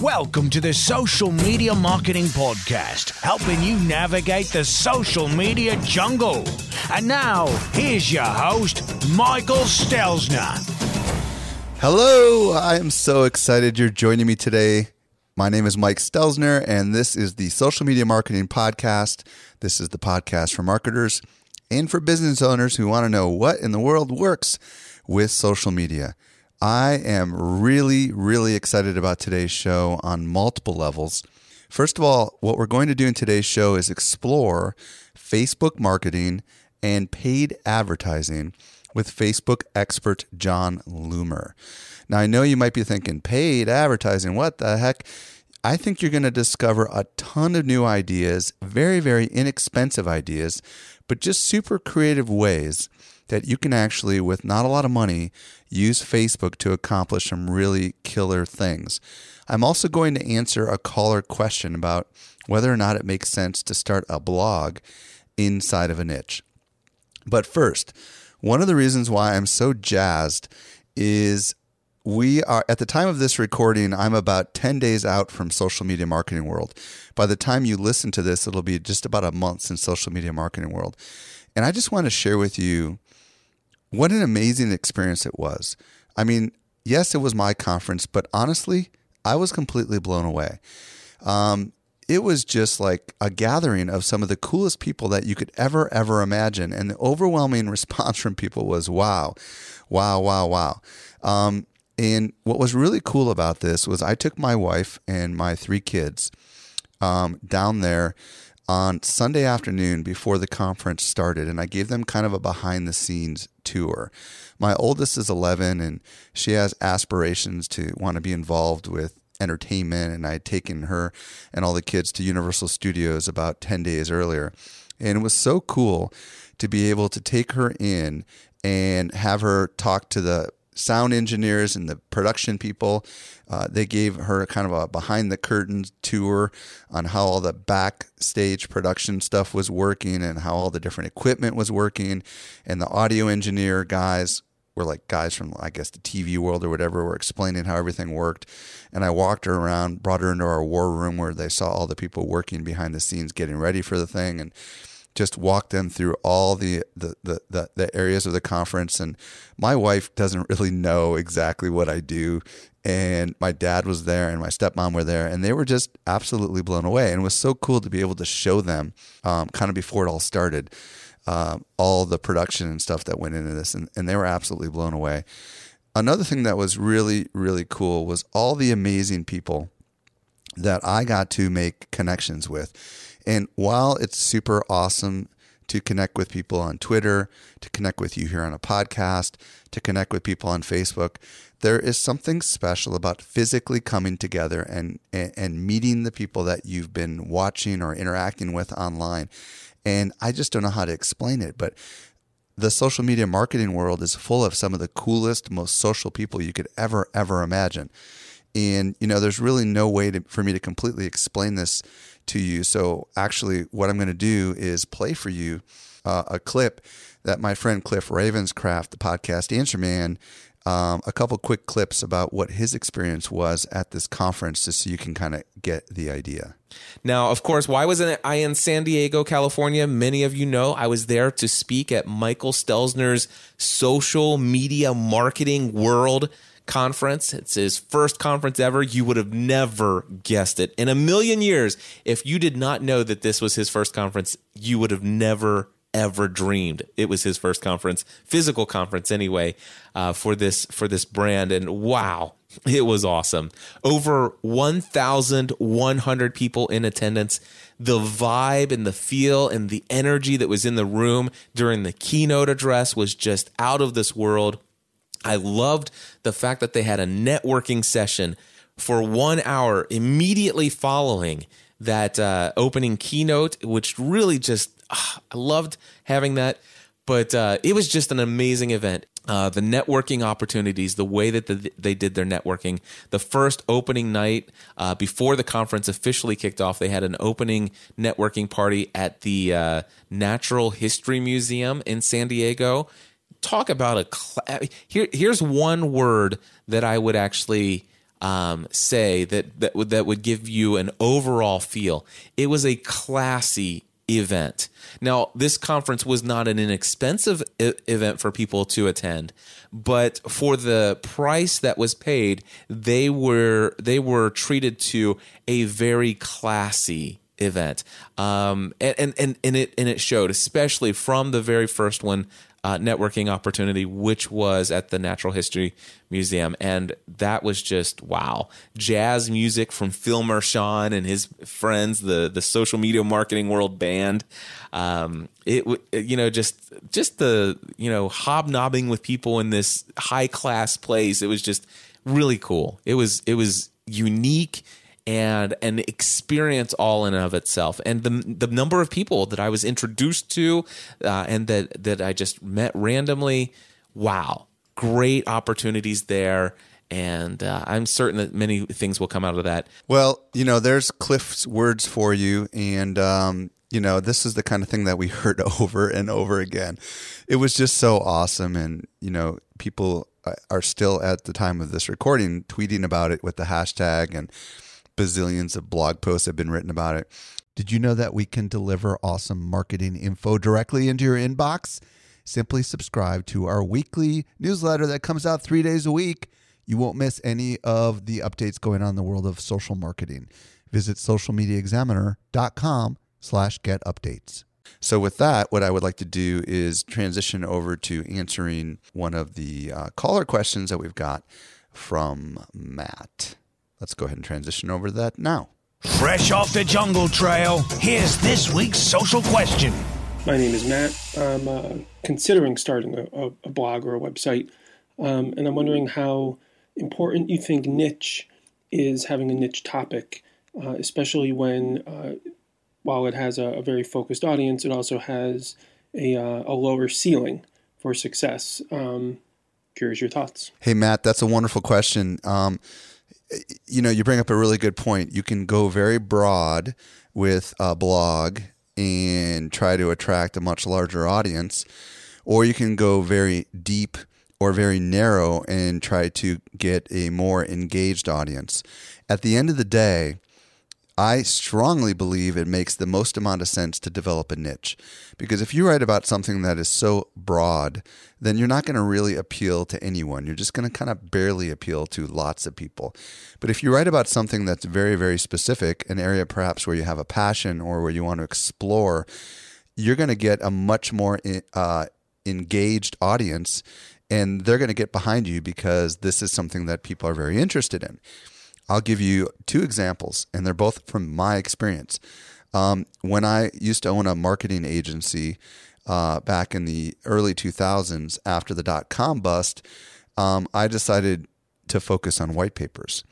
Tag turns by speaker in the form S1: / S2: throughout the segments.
S1: Welcome to the Social Media Marketing Podcast, helping you navigate the social media jungle. And now, here's your host, Michael Stelzner.
S2: Hello, I am so excited you're joining me today. My name is Mike Stelzner, and this is the Social Media Marketing Podcast. This is the podcast for marketers and for business owners who want to know what in the world works with social media. I am really, really excited about today's show on multiple levels. First of all, what we're going to do in today's show is explore Facebook marketing and paid advertising with Facebook expert Jon Loomer. Now, I know you might be thinking, paid advertising, what the heck? I think you're going to discover a ton of new ideas, very, very inexpensive ideas, but just super creative ways that you can actually, with not a lot of money, use Facebook to accomplish some really killer things. I'm also going to answer a caller question about whether or not it makes sense to start a blog inside of a niche. But first, one of the reasons why I'm so jazzed is we are at the time of this recording i'm about 10 days out from social media marketing world by the time you listen to this it'll be just about a month since social media marketing world and i just want to share with you what an amazing experience it was. I mean, yes, it was my conference, but honestly, I was completely blown away. Um, it was just like a gathering of some of the coolest people that you could ever, ever imagine. And the overwhelming response from people was wow, wow, wow, wow. Um, and what was really cool about this was I took my wife and my three kids um, down there on Sunday afternoon before the conference started, and I gave them kind of a behind the scenes tour. My oldest is 11, and she has aspirations to want to be involved with entertainment, and I had taken her and all the kids to Universal Studios about 10 days earlier. And it was so cool to be able to take her in and have her talk to the sound engineers and the production people. Uh, they gave her kind of a behind the curtains tour on how all the backstage production stuff was working and how all the different equipment was working. And the audio engineer guys were like guys from, I guess, the TV world or whatever, were explaining how everything worked. And I walked her around, brought her into our war room where they saw all the people working behind the scenes getting ready for the thing. And just walk them through all the, the the, the the areas of the conference. And my wife doesn't really know exactly what I do. And my dad was there and my stepmom were there and they were just absolutely blown away. And it was so cool to be able to show them um, kind of before it all started um, all the production and stuff that went into this and, and they were absolutely blown away. Another thing that was really really cool was all the amazing people that i got to make connections with and while it's super awesome to connect with people on Twitter, to connect with you here on a podcast, to connect with people on Facebook, there is something special about physically coming together and, and, meeting the people that you've been watching or interacting with online. And I just don't know how to explain it, but the social media marketing world is full of some of the coolest, most social people you could ever, ever imagine. And, you know, there's really no way to, for me to completely explain this to you. So, actually, what I'm going to do is play for you uh, a clip that my friend Cliff Ravenscraft, the podcast Answer Man, um, a couple quick clips about what his experience was at this conference, just so you can kind of get the idea.
S3: Now, of course, why wasn't I in San Diego, California? Many of you know I was there to speak at Michael Stelzner's Social Media Marketing World conference. It's his first conference ever. You would have never guessed it. In a million years, if you did not know that this was his first conference, you would have never ever dreamed it was his first conference, physical conference anyway, uh, for this for this brand. And wow, it was awesome. Over 1,100 people in attendance. The vibe and the feel and the energy that was in the room during the keynote address was just out of this world. I loved the fact that they had a networking session for one hour immediately following that uh, opening keynote, which really just ah, I loved having that. But uh, it was just an amazing event. Uh, the networking opportunities, the way that the, they did their networking. The first opening night uh, before the conference officially kicked off, they had an opening networking party at the uh, Natural History Museum in San Diego. Talk about a cl- here. Here's one word that I would actually um, say that that would that would give you an overall feel. It was a classy event. Now, this conference was not an inexpensive I- event for people to attend, but for the price that was paid, they were they were treated to a very classy event. Um, and, and and and it and it showed, especially from the very first one uh, networking opportunity, which was at the Natural History Museum. And that was just wow. Jazz music from Phil Mershon and his friends, the, the social media marketing world band. Um, it, you know, just, just the, you know, hobnobbing with people in this high class place. It was just really cool. It was, it was unique and an experience all in and of itself. And the the number of people that I was introduced to uh, and that that I just met randomly, wow, great opportunities there. And uh, I'm certain that many things will come out of that.
S2: Well, you know, there's Cliff's words for you, and um, you know, this is the kind of thing that we heard over and over again. It was just so awesome, and you know, people are still at the time of this recording tweeting about it with the hashtag and bazillions of blog posts have been written about it. Did you know that we can deliver awesome marketing info directly into your inbox? Simply subscribe to our weekly newsletter that comes out three days a week. You won't miss any of the updates going on in the world of social marketing. Visit socialmediaexaminer.com slash get updates. So with that, what I would like to do is transition over to answering one of the uh, caller questions that we've got from Matt. Let's go ahead and transition over to that now.
S1: Fresh off the jungle trail, here's this week's social question.
S4: My name is Matt. I'm uh, considering starting a, a, blog or a website, um, and I'm wondering how important you think niche is having a niche topic, uh, especially when, uh, while it has a, a, very focused audience, it also has a, uh, a lower ceiling for success. Um, curious your thoughts.
S2: Hey, Matt, that's a wonderful question. Um, you know, you bring up a really good point. You can go very broad with a blog and try to attract a much larger audience, or you can go very deep or very narrow and try to get a more engaged audience. At the end of the day, I strongly believe it makes the most amount of sense to develop a niche. Because if you write about something that is so broad, then you're not going to really appeal to anyone. You're just going to kind of barely appeal to lots of people. But if you write about something that's very, very specific, an area perhaps where you have a passion or where you want to explore, you're going to get a much more uh, engaged audience and they're going to get behind you because this is something that people are very interested in. I'll give you two examples, and they're both from my experience. Um, when I used to own a marketing agency uh, back in the early 2000s after the dot com bust, um, I decided to focus on white papers.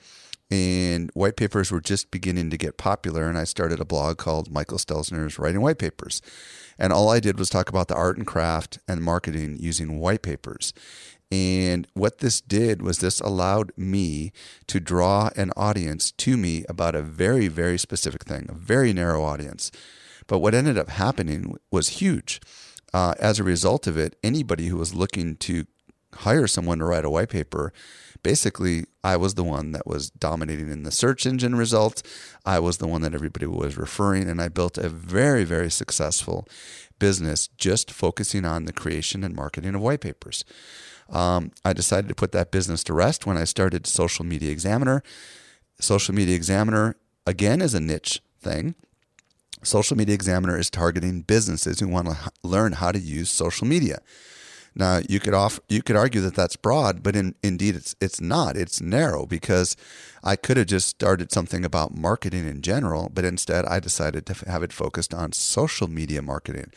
S2: And white papers were just beginning to get popular, and I started a blog called Michael Stelzner's Writing White Papers. And all I did was talk about the art and craft and marketing using white papers. And what this did was this allowed me to draw an audience to me about a very, very specific thing, a very narrow audience. But what ended up happening was huge. Uh, as a result of it, anybody who was looking to hire someone to write a white paper, basically, I was the one that was dominating in the search engine results. I was the one that everybody was referring, and I built a very, very successful business just focusing on the creation and marketing of white papers. Um, I decided to put that business to rest when I started Social Media Examiner. Social Media Examiner, again, is a niche thing. Social Media Examiner is targeting businesses who want to learn how to use social media. Now, you could you could argue that that's broad, but in, indeed it's it's not. It's narrow because I could have just started something about marketing in general, but instead I decided to have it focused on social media marketing.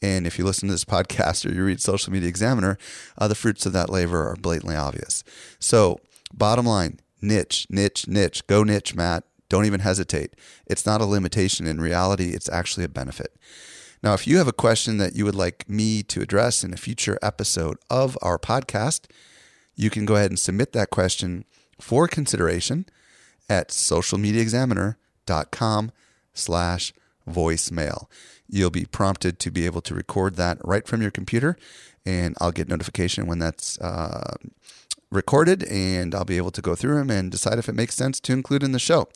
S2: And if you listen to this podcast or you read Social Media Examiner, uh, the fruits of that labor are blatantly obvious. So, bottom line niche, niche, niche. Go niche, Matt. don't even hesitate. It's not a limitation. In reality, it's actually a benefit. Now, if you have a question that you would like me to address in a future episode of our podcast, you can go ahead and submit that question for consideration at socialmediaexaminer.com slash voicemail. You'll be prompted to be able to record that right from your computer, and I'll get notification when that's uh, recorded, and I'll be able to go through them and decide if it makes sense to include in the show.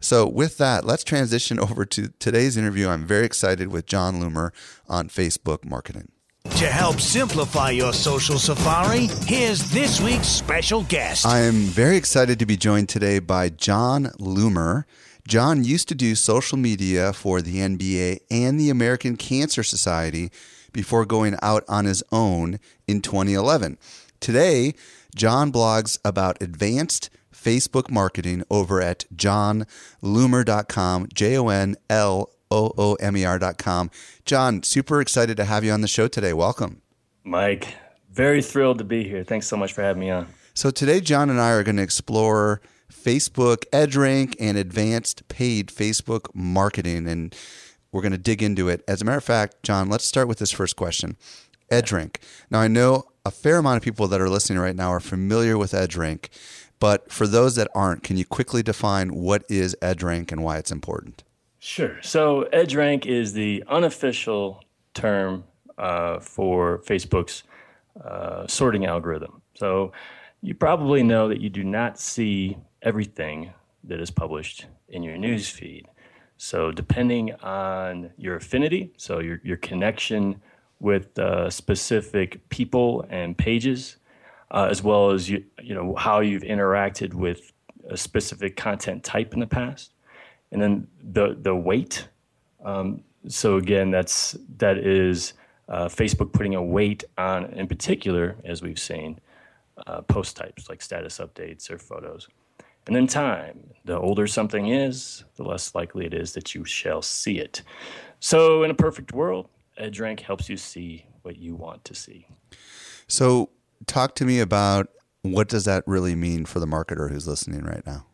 S2: So, with that, let's transition over to today's interview. I'm very excited with Jon Loomer on Facebook marketing.
S1: To help simplify your social safari, here's this week's special guest.
S2: I am very excited to be joined today by Jon Loomer. Jon used to do social media for the NBA and the American Cancer Society before going out on his own in 2011. Today, Jon blogs about advanced Facebook marketing over at jonloomer.com, J O N L O O M E R.com. Jon, super excited to have you on the show today. Welcome.
S5: Mike, very thrilled to be here. Thanks so much for having me on.
S2: So, today, Jon and I are going to explore Facebook EdgeRank and advanced paid Facebook marketing. And we're going to dig into it. As a matter of fact, Jon, let's start with this first question EdgeRank. Now, I know a fair amount of people that are listening right now are familiar with EdgeRank. But for those that aren't, can you quickly define what is EdgeRank and why it's important?
S5: Sure. So EdgeRank is the unofficial term uh, for Facebook's uh, sorting algorithm. So you probably know that you do not see everything that is published in your news feed. So depending on your affinity, so your, your connection with uh, specific people and pages, uh, as well as you, you know how you've interacted with a specific content type in the past, and then the the weight. Um, so again, that's that is uh, Facebook putting a weight on, in particular, as we've seen, uh, post types like status updates or photos. And then time. The older something is, the less likely it is that you shall see it. So, in a perfect world, EdgeRank helps you see what you want to see.
S2: So, talk to me about what does that really mean for the marketer who's listening right now?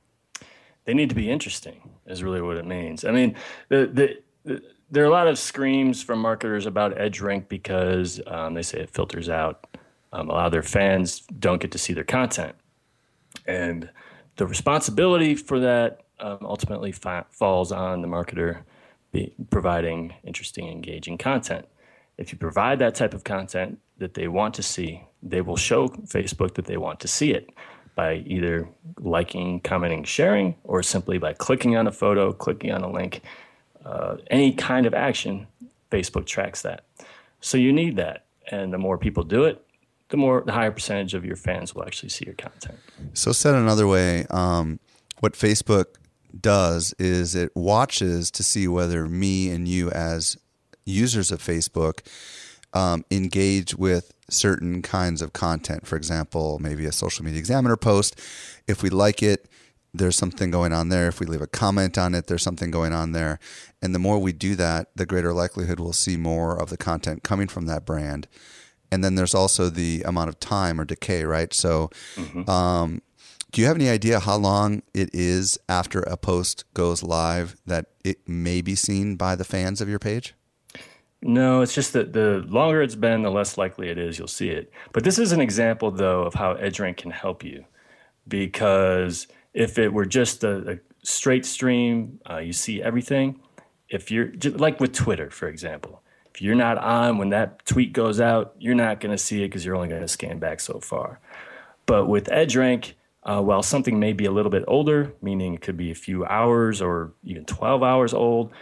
S5: They need to be interesting, is really what it means. I mean, the, the, the there are a lot of screams from marketers about EdgeRank because um, they say it filters out. Um, a lot of their fans don't get to see their content. And the responsibility for that um, ultimately fa- falls on the marketer providing interesting, engaging content. If you provide that type of content that they want to see, they will show Facebook that they want to see it by either liking, commenting, sharing, or simply by clicking on a photo, clicking on a link. Uh, any kind of action, Facebook tracks that. So you need that. And the more people do it, the more the higher percentage of your fans will actually see your content.
S2: So said another way, um, what Facebook does is it watches to see whether me and you as users of Facebook um, engage with certain kinds of content. For example, maybe a social media examiner post. If we like it, there's something going on there. If we leave a comment on it, there's something going on there. And the more we do that, the greater likelihood we'll see more of the content coming from that brand. And then there's also the amount of time or decay, right? So, mm-hmm. um, do you have any idea how long it is after a post goes live that it may be seen by the fans of your page?
S5: No, it's just that the longer it's been, the less likely it is you'll see it. But this is an example, though, of how EdgeRank can help you. Because if it were just a, a straight stream, uh, you see everything. If you're like with Twitter, for example, if you're not on when that tweet goes out, you're not going to see it because you're only going to scan back so far. But with EdgeRank, uh, while something may be a little bit older, meaning it could be a few hours or even 12 hours old,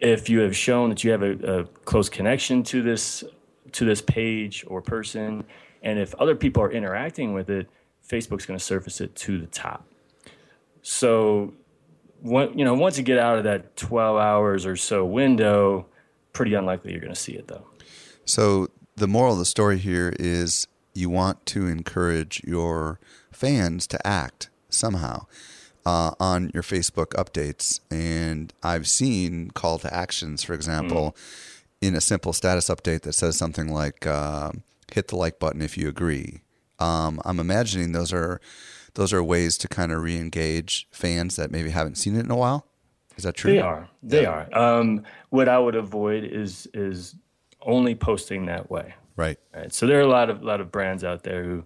S5: if you have shown that you have a, a close connection to this to this page or person, and if other people are interacting with it, Facebook's going to surface it to the top. So, you know, once you get out of that 12 hours or so window, pretty unlikely you're going to see it though.
S2: So, the moral of the story here is you want to encourage your fans to act somehow uh, on your Facebook updates. And I've seen call to actions, for example, mm. in a simple status update that says something like uh, hit the like button if you agree. Um, I'm imagining those are those are ways to kind of re-engage fans that maybe haven't seen it in a while. Is that true?
S5: They are. They are. Um, what I would avoid is is only posting that way.
S2: Right.
S5: Right. So there are a lot of lot of brands out there who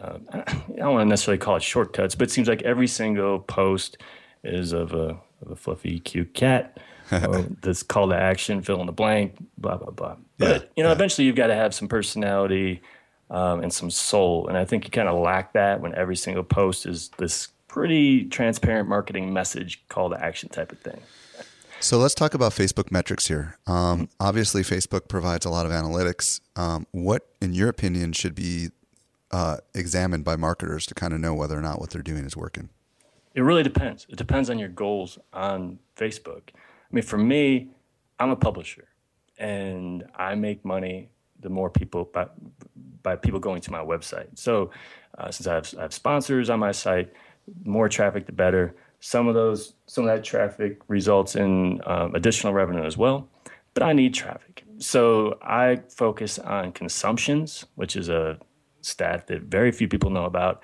S5: um, I don't want to necessarily call it shortcuts, but it seems like every single post is of a of a fluffy, cute cat. or this call to action, fill in the blank, blah blah blah. But
S2: Yeah,
S5: you know,
S2: yeah.
S5: eventually you've got to have some personality um, and some soul, and I think you kind of lack that when every single post is this pretty transparent marketing message, call to action type of thing.
S2: So let's talk about Facebook metrics here. Um, obviously, Facebook provides a lot of analytics. Um, what, in your opinion, should be uh, examined by marketers to kind of know whether or not what they're doing is working?
S5: It really depends. It depends on your goals on Facebook. I mean, for me, I'm a publisher, and I make money the more people by, by people going to my website. So, uh, since I have, I have sponsors on my site, more traffic the better. Some of those, some of that traffic results in um, additional revenue as well. But I need traffic, so I focus on consumptions, which is a stat that very few people know about.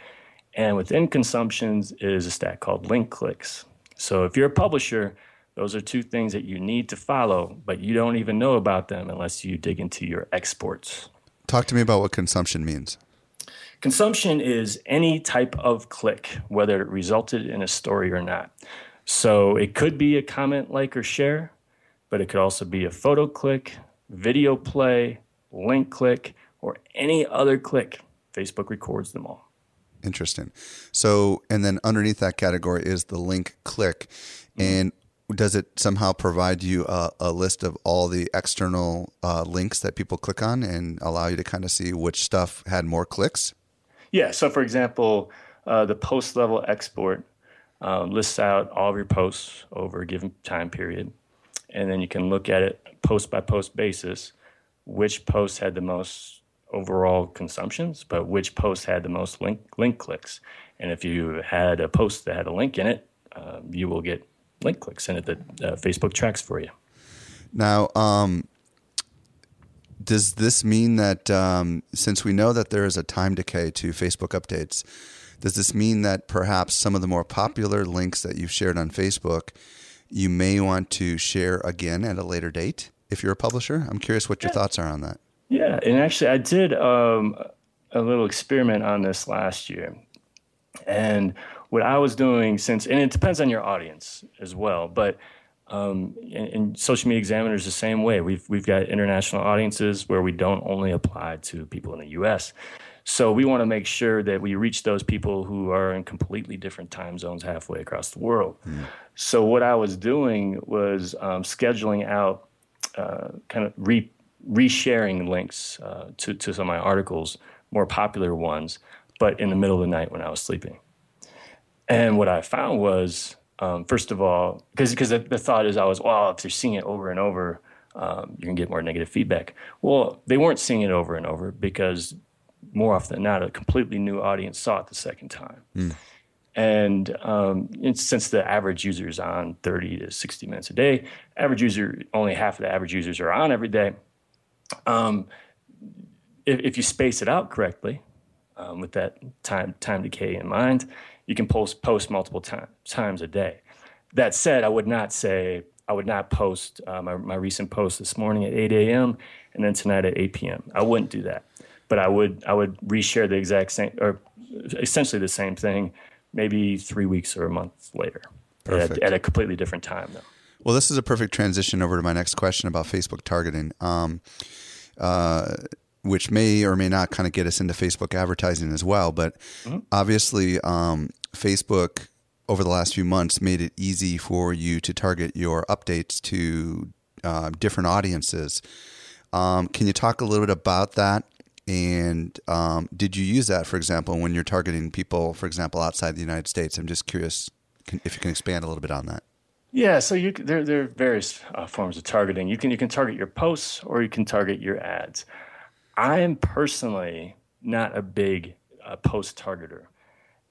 S5: And within consumptions is a stat called link clicks. So if you're a publisher, those are two things that you need to follow, but you don't even know about them unless you dig into your exports.
S2: Talk to me about what consumption means.
S5: Consumption is any type of click, whether it resulted in a story or not. So it could be a comment, like, or share, but it could also be a photo click, video play, link click, or any other click. Facebook records them all.
S2: Interesting. So, and then underneath that category is the link click. And does it somehow provide you a, a list of all the external uh, links that people click on and allow you to kind of see which stuff had more clicks?
S5: Yeah. So, for example, uh, the post level export uh, lists out all of your posts over a given time period. And then you can look at it post by post basis, which posts had the most overall consumptions, but which posts had the most link, link clicks. And if you had a post that had a link in it, uh, you will get link clicks in it that uh, Facebook tracks for you.
S2: Now, um, does this mean that um, since we know that there is a time decay to Facebook updates, does this mean that perhaps some of the more popular links that you've shared on Facebook, you may want to share again at a later date if you're a publisher? I'm curious what your thoughts are on that.
S5: Yeah, and actually, I did um, a little experiment on this last year, and what I was doing since, and it depends on your audience as well, but um, and, and social media examiners the same way. We've we've got international audiences where we don't only apply to people in the U.S. So we want to make sure that we reach those people who are in completely different time zones halfway across the world. So what I was doing was um, scheduling out uh, kind of re resharing links uh, to to some of my articles, more popular ones, but in the middle of the night when I was sleeping. And what I found was, um, first of all, because because the, the thought is always, well, if you're seeing it over and over, um, you're gonna get more negative feedback. Well, they weren't seeing it over and over because more often than not, a completely new audience saw it the second time. And, um, and since the average user is on 30 to 60 minutes a day, average user only half of the average users are on every day. Um, if, if you space it out correctly, um, with that time time decay in mind, you can post post multiple time, times a day. That said, I would not say I would not post uh, my, my recent post this morning at 8 a.m. and then tonight at 8 p.m. I wouldn't do that, but I would I would reshare the exact same or essentially the same thing, maybe three weeks or a month later, at, at a completely different time though.
S2: Well, this is a perfect transition over to my next question about Facebook targeting, um, uh, which may or may not kind of get us into Facebook advertising as well. But obviously, um, Facebook over the last few months made it easy for you to target your updates to uh, different audiences. Um, can you talk a little bit about that? And um, did you use that, for example, when you're targeting people, for example, outside the United States? I'm just curious if you can expand a little bit on that.
S5: Yeah, so you, there, there are various uh, forms of targeting. You can you can target your posts or you can target your ads. I am personally not a big uh, post targeter,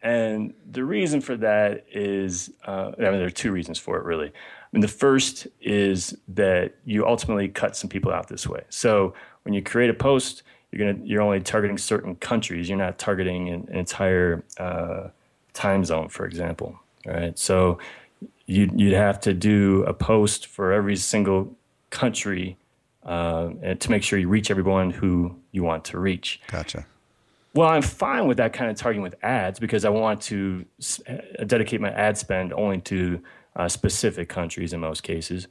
S5: and the reason for that is uh, I mean there are two reasons for it really. I mean the first is that you ultimately cut some people out this way. So when you create a post, you're gonna you're only targeting certain countries. You're not targeting an, an entire uh, time zone, for example. Right. So you'd, you'd have to do a post for every single country uh, to make sure you reach everyone who you want to reach.
S2: Gotcha.
S5: Well, I'm fine with that kind of targeting with ads because I want to uh, dedicate my ad spend only to uh, specific countries in most cases.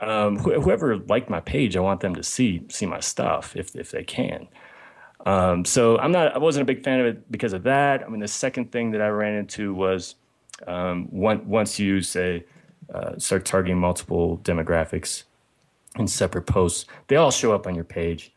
S5: Um, wh- whoever liked my page, I want them to see see my stuff if if they can. Um, so I'm not. I wasn't a big fan of it because of that. I mean, the second thing that I ran into was um, one, once you say uh, start targeting multiple demographics in separate posts, they all show up on your page.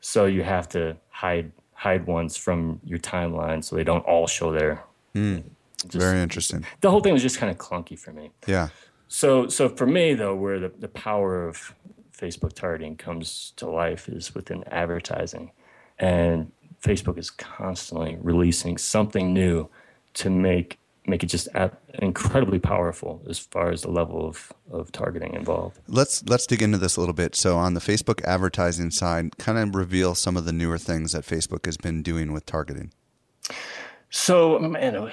S5: So you have to hide hide ones from your timeline so they don't all show there.
S2: Mm, very interesting.
S5: The whole thing was just kind of clunky for me.
S2: Yeah.
S5: So so for me though, where the, the power of Facebook targeting comes to life is within advertising. And Facebook is constantly releasing something new to make make it just incredibly powerful as far as the level of, of targeting involved.
S2: Let's let's dig into this a little bit. So on the Facebook advertising side, kind of reveal some of the newer things that Facebook has been doing with targeting.
S5: So, man,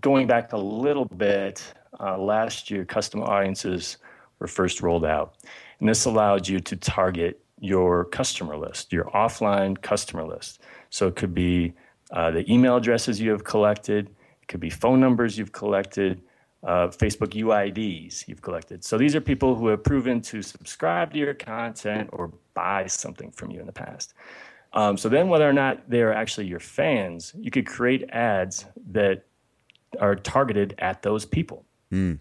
S5: going back a little bit, uh, last year, custom audiences were first rolled out, and this allowed you to target your customer list, your offline customer list. So it could be uh, the email addresses you have collected, it could be phone numbers you've collected, uh, Facebook UIDs you've collected. So these are people who have proven to subscribe to your content or buy something from you in the past. Um, so then, whether or not they are actually your fans, you could create ads that are targeted at those people. Mm.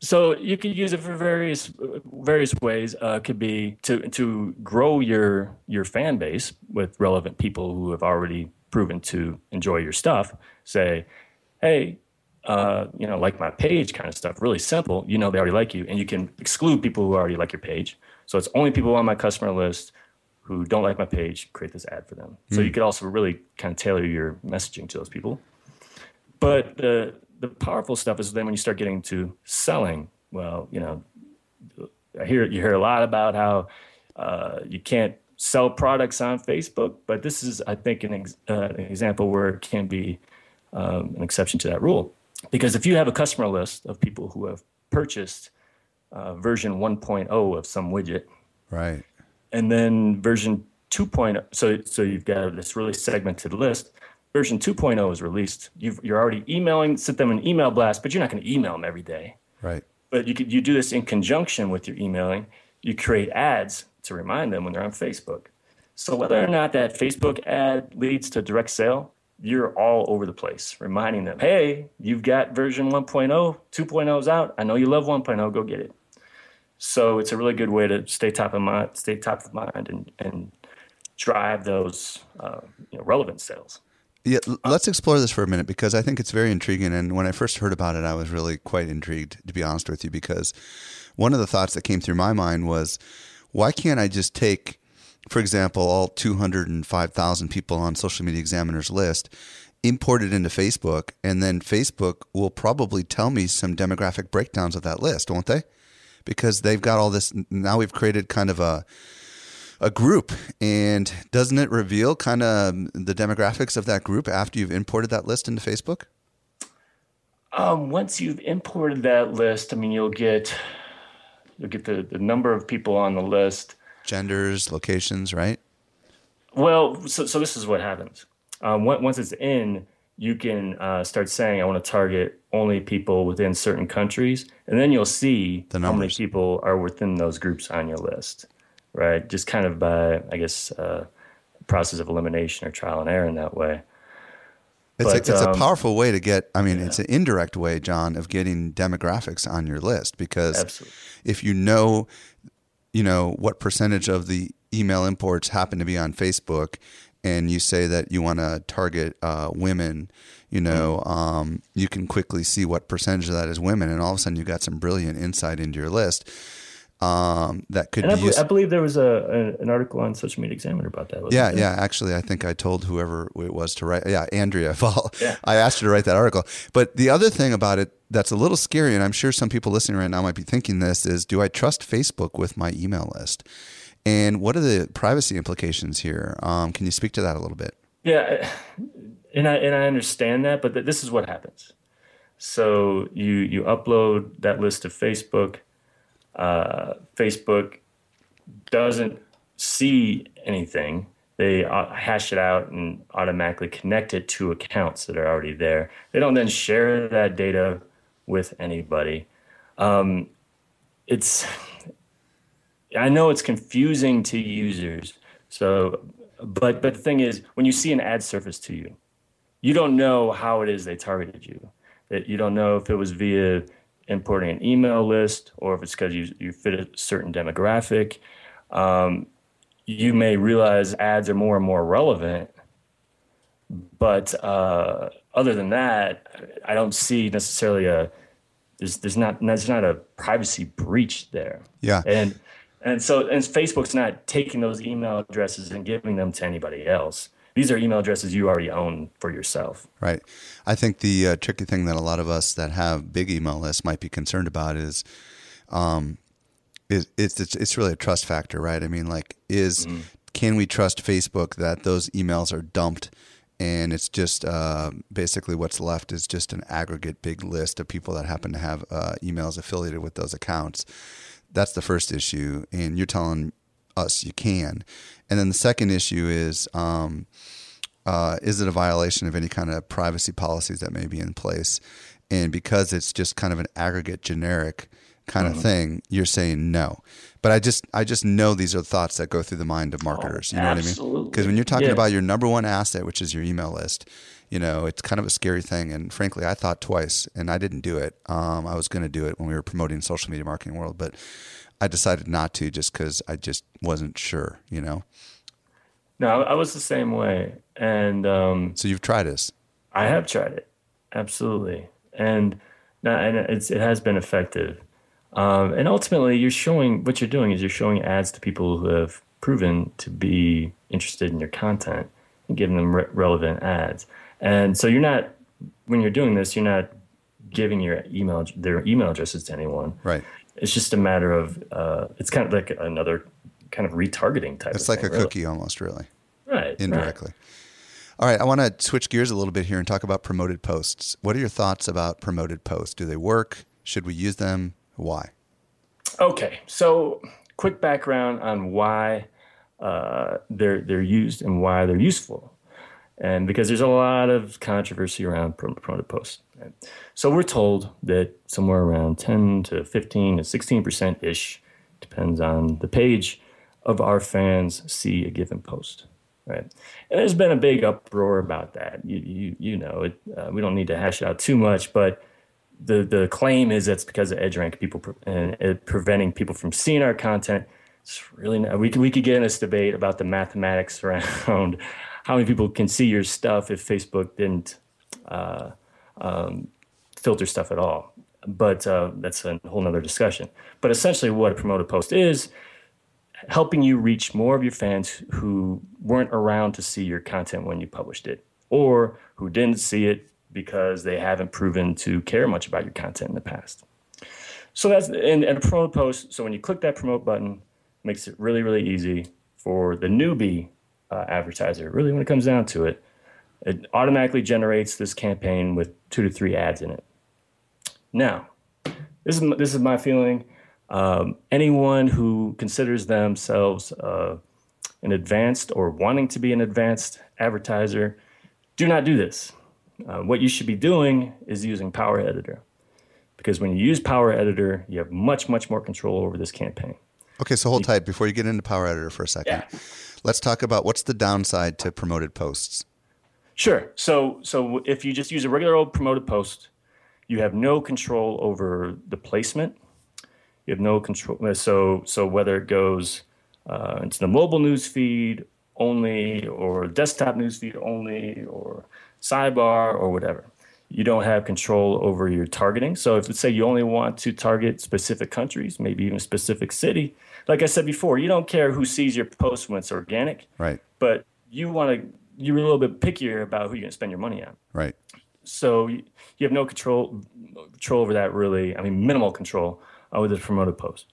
S5: So you could use it for various various ways. Uh, could be to to grow your your fan base with relevant people who have already proven to enjoy your stuff. Say, hey, uh, you know, like my page kind of stuff. Really simple. You know, they already like you, and you can exclude people who already like your page. So it's only people on my customer list who don't like my page. Create this ad for them. Mm. So you hmm. could also really kind of tailor your messaging to those people. But the the powerful stuff is then when you start getting to selling. Well, you know, I hear you hear a lot about how uh, you can't sell products on Facebook, but this is, I think, an, ex- uh, an example where it can be um, an exception to that rule. Because if you have a customer list of people who have purchased uh, version 1.0 of some widget,
S2: right,
S5: and then version 2.0, so so you've got this really segmented list. Version 2.0 is released. you are already emailing, sent them an email blast, but you're not going to email them every day,
S2: right?
S5: But you could you do this in conjunction with your emailing. You create ads to remind them when they're on Facebook. So whether or not that Facebook ad leads to direct sale, you're all over the place, reminding them, hey, you've got version 1.0, 2.0 is out. I know you love 1.0, go get it. So it's a really good way to stay top of mind, stay top of mind, and, and drive those uh, you know, relevant sales.
S2: Yeah, let's explore this for a minute because I think it's very intriguing. And when I first heard about it, I was really quite intrigued, to be honest with you, because one of the thoughts that came through my mind was, why can't I just take for example, all 205,000 people on Social Media Examiner's list, import it into Facebook, and then Facebook will probably tell me some demographic breakdowns of that list, won't they? Because they've got all this. Now we've created kind of a a group, and doesn't it reveal kind of the demographics of that group after you've imported that list into Facebook?
S5: Um, once you've imported that list, I mean, you'll get you'll get the, the number of people on the list
S2: genders, locations, right?
S5: Well, so, so this is what happens. Um, once it's in, you can uh, start saying, I want to target only people within certain countries. And then you'll see how many people are within those groups on your list, right? Just kind of by, I guess, uh, process of elimination or trial and error in that way.
S2: It's, but, a, it's um, a powerful way to get, I mean, yeah. it's an indirect way, Jon, of getting demographics on your list because Absolutely. if you know you know, what percentage of the email imports happen to be on Facebook, and you say that you want to target uh, women, you know, um, you can quickly see what percentage of that is women, and all of a sudden you've got some brilliant insight into your list. Um, that could
S5: and
S2: be. I,
S5: used- I believe there was a, a, an article on Social Media Examiner about that.
S2: Yeah,
S5: there?
S2: yeah. Actually, I think I told whoever it was to write. Yeah, Andrea. Well, yeah. I asked her to write that article. But the other thing about it that's a little scary, and I'm sure some people listening right now might be thinking this: is do I trust Facebook with my email list? And what are the privacy implications here? Um, can you speak to that a little bit?
S5: Yeah, and I and I understand that, but this is what happens. So you you upload that list to Facebook. Uh, Facebook doesn't see anything. They uh, hash it out and automatically connect it to accounts that are already there. They don't then share that data with anybody. Um, it's I know it's confusing to users. So, but but the thing is, when you see an ad surface to you, you don't know how it is they targeted you. That you don't know if it was via importing an email list or if it's because you you fit a certain demographic. Um, you may realize ads are more and more relevant, but uh, other than that, I don't see necessarily a there's there's not there's not a privacy breach there.
S2: Yeah,
S5: and and so and Facebook's not taking those email addresses and giving them to anybody else. These are email addresses you already own for yourself.
S2: Right. I think the uh, tricky thing that a lot of us that have big email lists might be concerned about is, um, is it's it's, it's really a trust factor, right? I mean, like, is mm. can we trust Facebook that those emails are dumped? and it's just uh, basically what's left is just an aggregate big list of people that happen to have uh, emails affiliated with those accounts. That's the first issue, and you're telling us you can. And then the second issue is um, uh, is it a violation of any kind of privacy policies that may be in place? And because it's just kind of an aggregate generic kind mm-hmm. of thing, you're saying no. But I just I just know these are thoughts that go through the mind of marketers. Oh, you know absolutely. what I mean? Because when you're talking yes. about your number one asset, which is your email list, you know it's kind of a scary thing. And frankly, I thought twice, and I didn't do it. Um, I was going to do it when we were promoting social media marketing world, but I decided not to just because I just wasn't sure. You know.
S5: No, I was the same way, and um,
S2: so you've tried this.
S5: I have tried it, absolutely, and and it's, it has been effective. Um, and ultimately, you're showing what you're doing is you're showing ads to people who have proven to be interested in your content and giving them re- relevant ads. And so you're not when you're doing this, you're not giving your email their email addresses to anyone.
S2: Right.
S5: It's just a matter of uh, it's kind of like another kind of retargeting type.
S2: It's like
S5: thing,
S2: a cookie almost, really.
S5: Right.
S2: Indirectly.
S5: Right.
S2: All right, I want to switch gears a little bit here and talk about promoted posts. What are your thoughts about promoted posts? Do they work? Should we use them? Why?
S5: Okay, so quick background on why uh, they're they're used and why they're useful, and because there's a lot of controversy around promoted posts. So we're told that somewhere around 10 to 15 to 16 percent ish, depends on the page, of our fans see a given post. Right, and there's been a big uproar about that. You you you know it. Uh, we don't need to hash it out too much, but the the claim is it's because of EdgeRank people pre- and it preventing people from seeing our content. It's really not, we could we could get in this debate about the mathematics around how many people can see your stuff if Facebook didn't uh, um, filter stuff at all. But uh, that's a whole nother discussion. But essentially, what a promoted post is helping you reach more of your fans who weren't around to see your content when you published it or who didn't see it because they haven't proven to care much about your content in the past. So that's and, and a promoted post. So when you click that promote button, makes it really really easy for the newbie uh, advertiser. Really, when it comes down to it, it automatically generates this campaign with two to three ads in it. Now, this is this is my feeling. Um, anyone who considers themselves uh, an advanced or wanting to be an advanced advertiser, do not do this. Uh, what you should be doing is using Power Editor. Because when you use Power Editor, you have much, much more control over this campaign.
S2: Okay, so hold tight before you get into Power Editor for a second.
S5: Yeah.
S2: Let's talk about what's the downside to promoted posts.
S5: Sure. So, so if you just use a regular old promoted post, you have no control over the placement. You have no control. So, so whether it goes uh, into the mobile news feed only, or desktop news feed only, or sidebar or whatever. You don't have control over your targeting. So if let's say you only want to target specific countries, maybe even a specific city, like I said before, you don't care who sees your post when it's organic.
S2: Right.
S5: But you want to you're a little bit pickier about who you're going to spend your money on.
S2: Right.
S5: So you have no control control over that really. I mean, minimal control over the promoted post.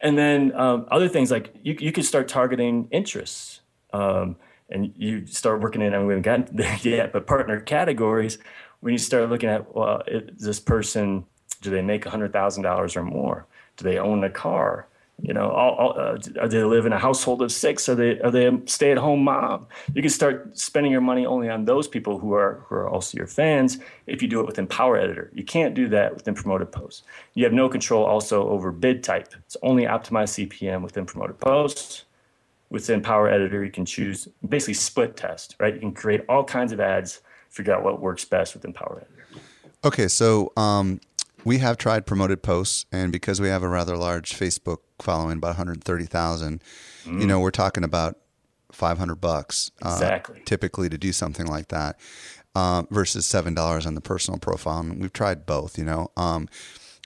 S5: And then um, other things like you you could start targeting interests. Um, and you start working in, I mean, we haven't gotten there yet, but partner categories when you start looking at well, it, this person, do they make hundred thousand dollars or more? Do they own a car? You know, all, all, uh, do they live in a household of six? Are they are they a stay at home mom? You can start spending your money only on those people who are who are also your fans. If you do it within Power Editor, you can't do that within Promoted Posts. You have no control also over bid type. It's only optimized CPM within Promoted Posts. Within Power Editor, you can choose basically split test. Right, you can create all kinds of ads, figure out what works best within Power Editor.
S2: Okay, so um, we have tried promoted posts, and because we have a rather large Facebook following, about 130,000, mm. you know, we're talking about 500 bucks
S5: uh, exactly.
S2: typically to do something like that uh, versus $7 on the personal profile. And we've tried both, you know. Um,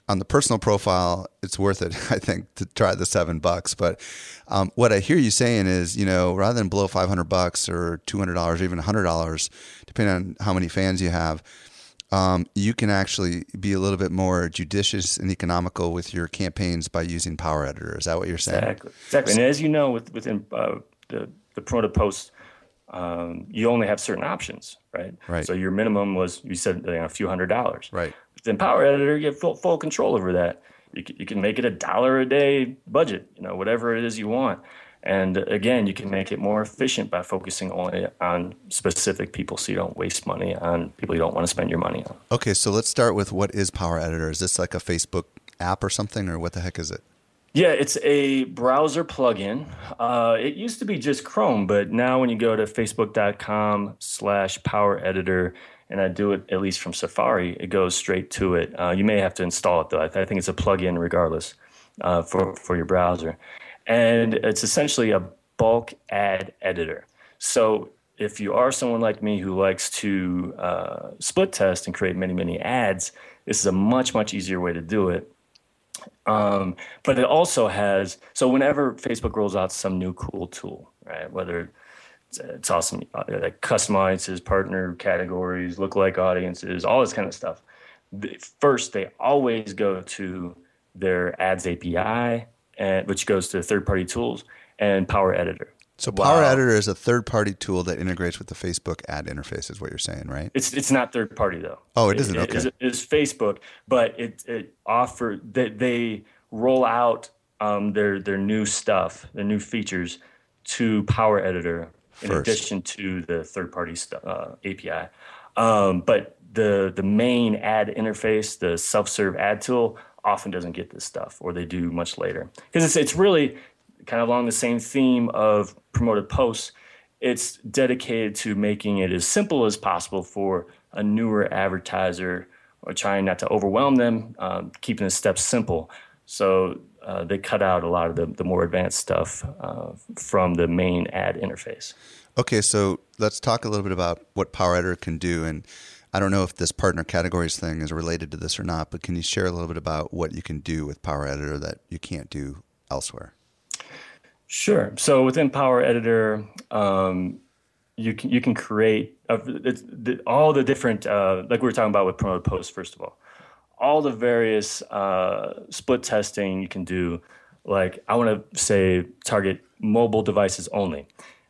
S2: on the personal profile, it's worth it, I think, to try the seven bucks. But um, what I hear you saying is, you know, rather than blow 500 bucks or $200 or even $100, depending on how many fans you have, um, you can actually be a little bit more judicious and economical with your campaigns by using Power Editor. Is that what you're saying?
S5: Exactly. Exactly. And as you know, with, within uh, the, the promoted posts, um, you only have certain options, right?
S2: Right.
S5: So your minimum was, you said, you know, a few hundred dollars.
S2: Right.
S5: Within Power Editor, you have full, full control over that. You can, you can make it a dollar a day budget, you know, whatever it is you want. And again, you can make it more efficient by focusing only on specific people so you don't waste money on people you don't want to spend your money on.
S2: Okay, so let's start with what is Power Editor? Is this like a Facebook app or something, or what the heck is it?
S5: Yeah, it's a browser plugin. Uh, it used to be just Chrome, but now when you go to facebook.com slash power editor, and I do it at least from Safari, it goes straight to it. Uh, you may have to install it though. I, th- I think it's a plugin regardless uh, for, for your browser and it's essentially a bulk ad editor. So if you are someone like me who likes to uh, split test and create many, many ads, this is a much, much easier way to do it. Um, but it also has, so whenever Facebook rolls out some new cool tool, right, whether it's, it's awesome, uh, like custom audiences, partner categories, lookalike audiences, all this kind of stuff. First, they always go to their ads API and which goes to third party tools and Power Editor.
S2: So Power wow. Editor is a third party tool that integrates with the Facebook ad interface, is what you're saying, right?
S5: It's it's not third party though.
S2: Oh, it isn't. Okay,
S5: it is Facebook, but it it offer that they roll out um, their their new stuff, their new features to Power Editor in First. addition to the third party uh, API. Um, but the the main ad interface, the self serve ad tool, often doesn't get this stuff, or they do much later. Because it's, it's really kind of along the same theme of promoted posts. It's dedicated to making it as simple as possible for a newer advertiser or trying not to overwhelm them, um, keeping the steps simple. So uh, they cut out a lot of the, the more advanced stuff uh, from the main ad interface.
S2: Okay, so let's talk a little bit about what Power Editor can do. And I don't know if this partner categories thing is related to this or not, but can you share a little bit about what you can do with Power Editor that you can't do elsewhere?
S5: Sure. So within Power Editor, um, you can you can create uh, the, all the different uh, like we were talking about with promoted posts. First of all, all the various uh, split testing you can do. Like I want to say target mobile devices only,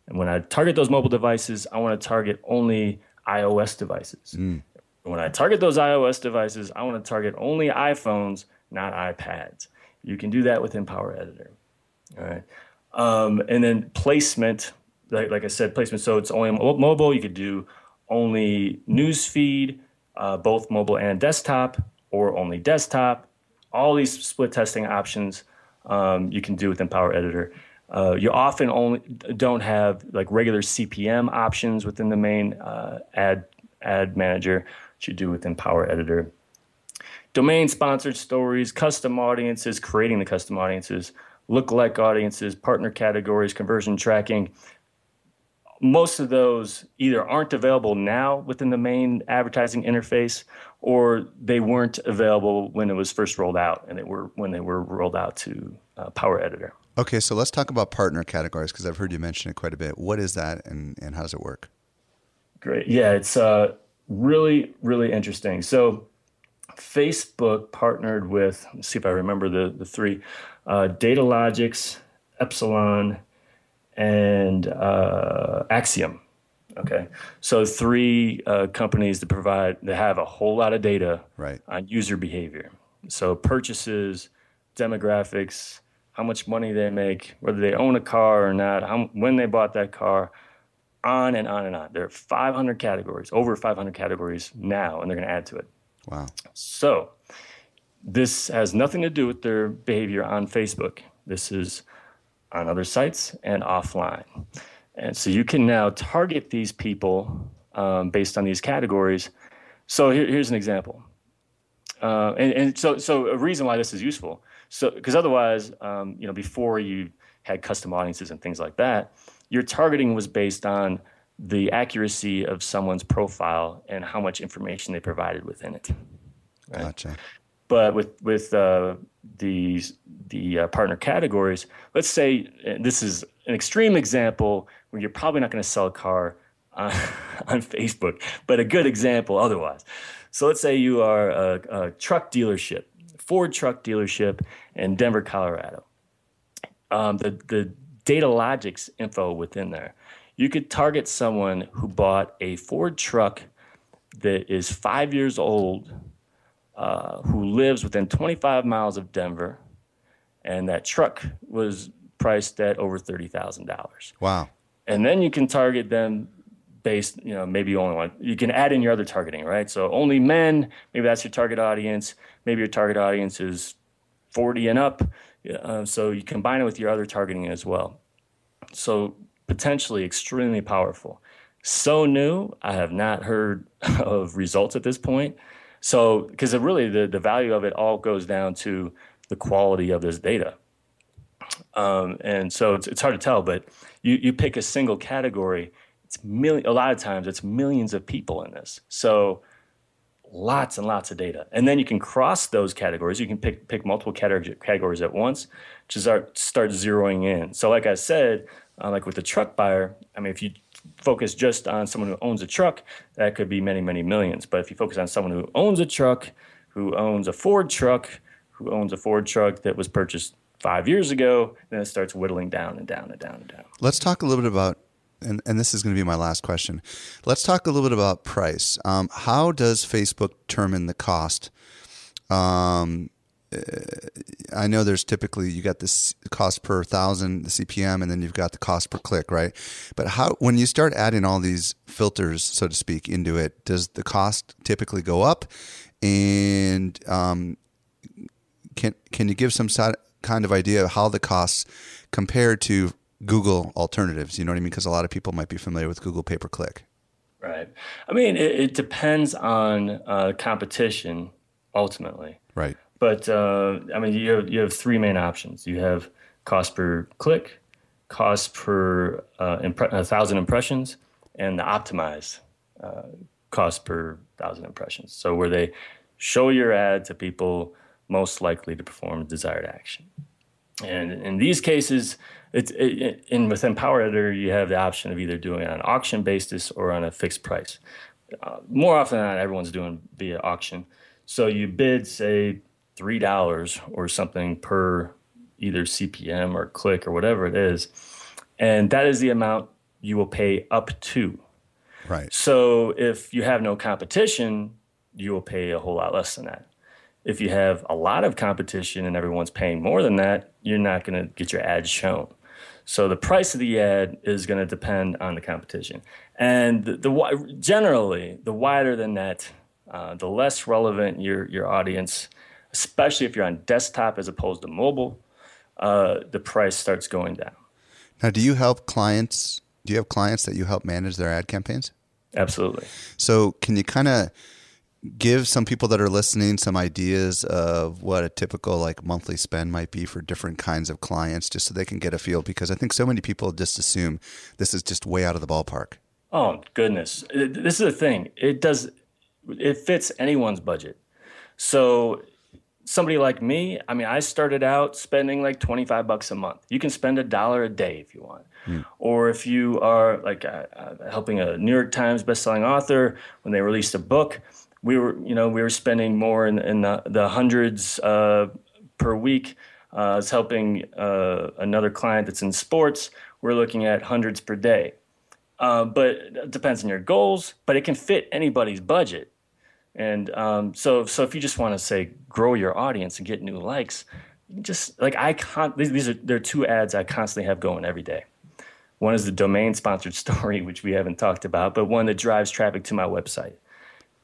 S5: and when I target those mobile devices, I want to target only iOS devices. Mm. When I target those iOS devices, I want to target only iPhones, not iPads. You can do that within Power Editor. All right. Um, and then placement, like, like, I said, placement. So it's only mobile. You could do only news feed, uh, both mobile and desktop, or only desktop. All these split testing options um, you can do within Power Editor. Uh, you often only don't have like regular CPM options within the main uh, ad ad manager, which you do within Power Editor. Domain sponsored stories, custom audiences, creating the custom audiences, lookalike audiences, partner categories, conversion tracking. Most of those either aren't available now within the main advertising interface, or they weren't available when it was first rolled out, and they were when they were rolled out to uh, Power Editor.
S2: Okay, so let's talk about partner categories because I've heard you mention it quite a bit. What is that and, and how does it work?
S5: Great. Yeah, it's uh, really, really interesting. So, Facebook partnered with, let's see if I remember the, the three uh, Datalogix, Epsilon, and uh, Acxiom. Okay, so three uh, companies that provide that have a whole lot of data
S2: Right.
S5: on user behavior. So purchases, demographics, how much money they make, whether they own a car or not, how, when they bought that car, on and on and on. There are 500 categories, over 500 categories now, and they're going to add to it.
S2: Wow.
S5: So this has nothing to do with their behavior on Facebook. This is on other sites and offline. And so you can now target these people um, based on these categories. So here, here's an example. Uh, and, and so, so a reason why this is useful. So, because otherwise, um, you know, before you had custom audiences and things like that, your targeting was based on the accuracy of someone's profile and how much information they provided within it.
S2: Gotcha.
S5: But with with uh, these the uh, partner categories, let's say this is an extreme example where you're probably not going to sell a car on, on Facebook, but a good example otherwise. So let's say you are a, a truck dealership, Ford truck dealership in Denver, Colorado. Um, the the Datalogix info within there, you could target someone who bought a Ford truck that is five years old uh, who lives within 25 miles of Denver, and that truck was priced at over thirty thousand dollars.
S2: Wow.
S5: And then you can target them based, you know, maybe only one. You can add in your other targeting, right? So only men, maybe that's your target audience. Maybe your target audience is 40 and up. Uh, so you combine it with your other targeting as well. So potentially extremely powerful. So new, I have not heard of results at this point. So, because really the, the value of it all goes down to the quality of this data. Um, and so it's, it's hard to tell, but you, you pick a single category, it's a lot of times it's millions of people in this. So lots and lots of data. And then you can cross those categories. You can pick, pick multiple categories categories at once to start, start zeroing in. So like I said, uh, like with the truck buyer, I mean, if you focus just on someone who owns a truck, that could be many, many millions. But if you focus on someone who owns a truck, who owns a Ford truck, who owns a Ford truck that was purchased five years ago, then it starts whittling down and down and down and down.
S2: Let's talk a little bit about, and, and this is going to be my last question. Let's talk a little bit about price. Um, how does Facebook determine the cost? Um, uh, I know there's typically you got this cost per thousand, the CPM, and then you've got the cost per click, right? But how when you start adding all these filters, so to speak, into it, does the cost typically go up? And um, can can you give some si- kind of idea of how the costs compare to Google alternatives? You know what I mean? Because a lot of people might be familiar with Google pay per click.
S5: Right. I mean, it, it depends on uh, competition ultimately.
S2: Right.
S5: But uh, I mean, you have, you have three main options. You have cost per click, cost per uh, impre- a thousand impressions, and the optimized uh, cost per thousand impressions. So where they show your ad to people most likely to perform desired action. And in these cases, it's it, in within Power Editor, you have the option of either doing it on an auction basis or on a fixed price. Uh, more often than not, everyone's doing via auction. So you bid, say, three dollars or something per either CPM or click or whatever it is, and that is the amount you will pay up to.
S2: Right.
S5: So if you have no competition, you will pay a whole lot less than that. If you have a lot of competition and everyone's paying more than that, you're not going to get your ad shown. So the price of the ad is going to depend on the competition, and the, the generally the wider the net, uh, the less relevant your your audience, especially if you're on desktop as opposed to mobile, uh, the price starts going down.
S2: Now, do you help clients? Do you have clients that you help manage their ad campaigns?
S5: Absolutely.
S2: So, can you kind of give some people that are listening some ideas of what a typical like monthly spend might be for different kinds of clients, just so they can get a feel? Because I think so many people just assume this is just way out of the ballpark.
S5: Oh goodness, this is the thing. It does. It fits anyone's budget. So somebody like me, I mean, I started out spending like 25 bucks a month. You can spend a dollar a day if you want. Mm. Or if you are like uh, uh, helping a New York Times bestselling author when they released a book, we were, you know, we were spending more in, in the, the hundreds uh, per week. Uh, I was helping uh, another client that's in sports. We're looking at hundreds per day. uh, but it depends on your goals. But it can fit anybody's budget. And um, so, so if you just want to say grow your audience and get new likes, just like I. These, these are there are two ads I constantly have going every day. One is the domain sponsored story, which we haven't talked about, but one that drives traffic to my website.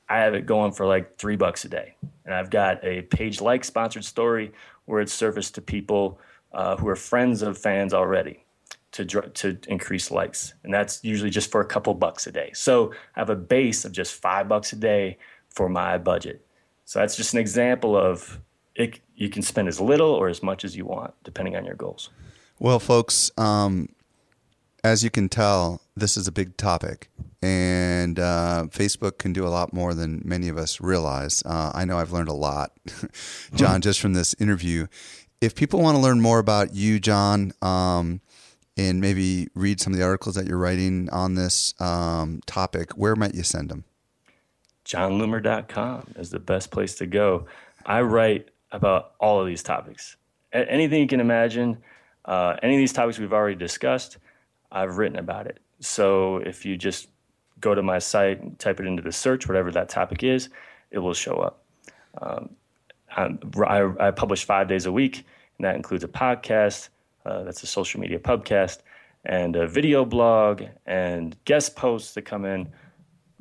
S5: I have it going for like three bucks a day. And I've got a page like sponsored story where it's surfaced to people uh, who are friends of fans already to, to increase likes. And that's usually just for a couple bucks a day. So I have a base of just five bucks a day for my budget. So that's just an example of it, you can spend as little or as much as you want, depending on your goals.
S2: Well, folks, um, as you can tell, this is a big topic, and uh, Facebook can do a lot more than many of us realize. Uh, I know I've learned a lot, Jon, just from this interview. If people want to learn more about you, Jon, um, and maybe read some of the articles that you're writing on this um, topic, where might you send them?
S5: JonLoomer.com is the best place to go. I write about all of these topics. Anything you can imagine, uh, any of these topics we've already discussed, I've written about it. So if you just go to my site and type it into the search, whatever that topic is, it will show up. Um, I, I, publish five days a week, and that includes a podcast. Uh, that's a social media pubcast, and a video blog, and guest posts that come in.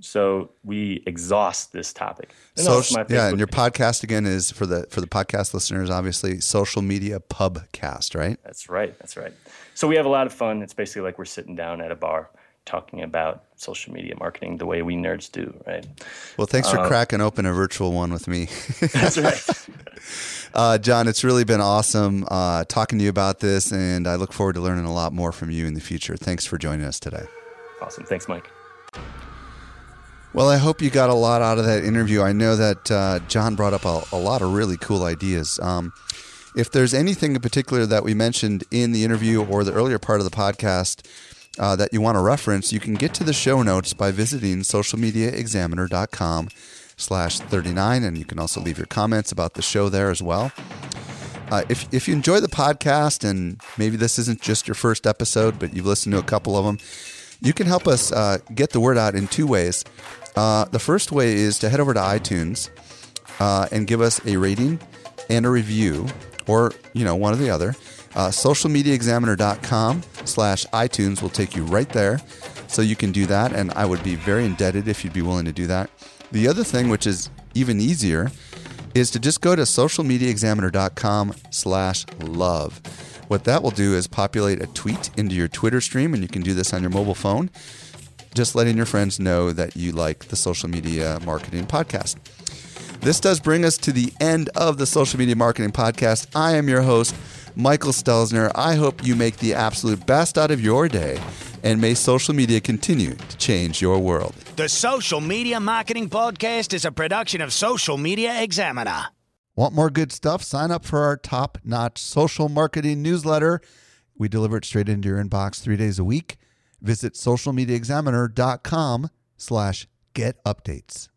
S5: So we exhaust this topic.
S2: And yeah, and your page. podcast again is for the for the podcast listeners, obviously, social media pubcast, right?
S5: That's right. That's right. So we have a lot of fun. It's basically like we're sitting down at a bar talking about social media marketing the way we nerds do, right?
S2: Well, thanks for uh, cracking open a virtual one with me.
S5: that's right.
S2: uh, Jon, it's really been awesome uh, talking to you about this, and I look forward to learning a lot more from you in the future. Thanks for joining us today.
S5: Awesome. Thanks, Mike.
S2: Well, I hope you got a lot out of that interview. I know that uh, Jon brought up a, a, lot of really cool ideas. Um, if there's anything in particular that we mentioned in the interview or the earlier part of the podcast uh, that you want to reference, you can get to the show notes by visiting socialmediaexaminer.com slash 39, and you can also leave your comments about the show there as well. Uh, if, if you enjoy the podcast and maybe this isn't just your first episode, but you've listened to a couple of them, you can help us uh, get the word out in two ways. Uh, the first way is to head over to iTunes uh, and give us a rating and a review, or you know one or the other. Uh, socialmediaexaminer.com slash iTunes will take you right there, so you can do that, and I would be very indebted if you'd be willing to do that. The other thing, which is even easier, is to just go to socialmediaexaminer.com slash love. What that will do is populate a tweet into your Twitter stream, and you can do this on your mobile phone just letting your friends know that you like the social media marketing podcast. This does bring us to the end of the social media marketing podcast. I am your host, Michael Stelzner. I hope you make the absolute best out of your day and may social media continue to change your world.
S1: The Social Media Marketing Podcast is a production of Social Media Examiner.
S2: Want more good stuff? Sign up for our top notch social marketing newsletter. We deliver it straight into your inbox three days a week. Visit socialmediaexaminer.com slash get updates.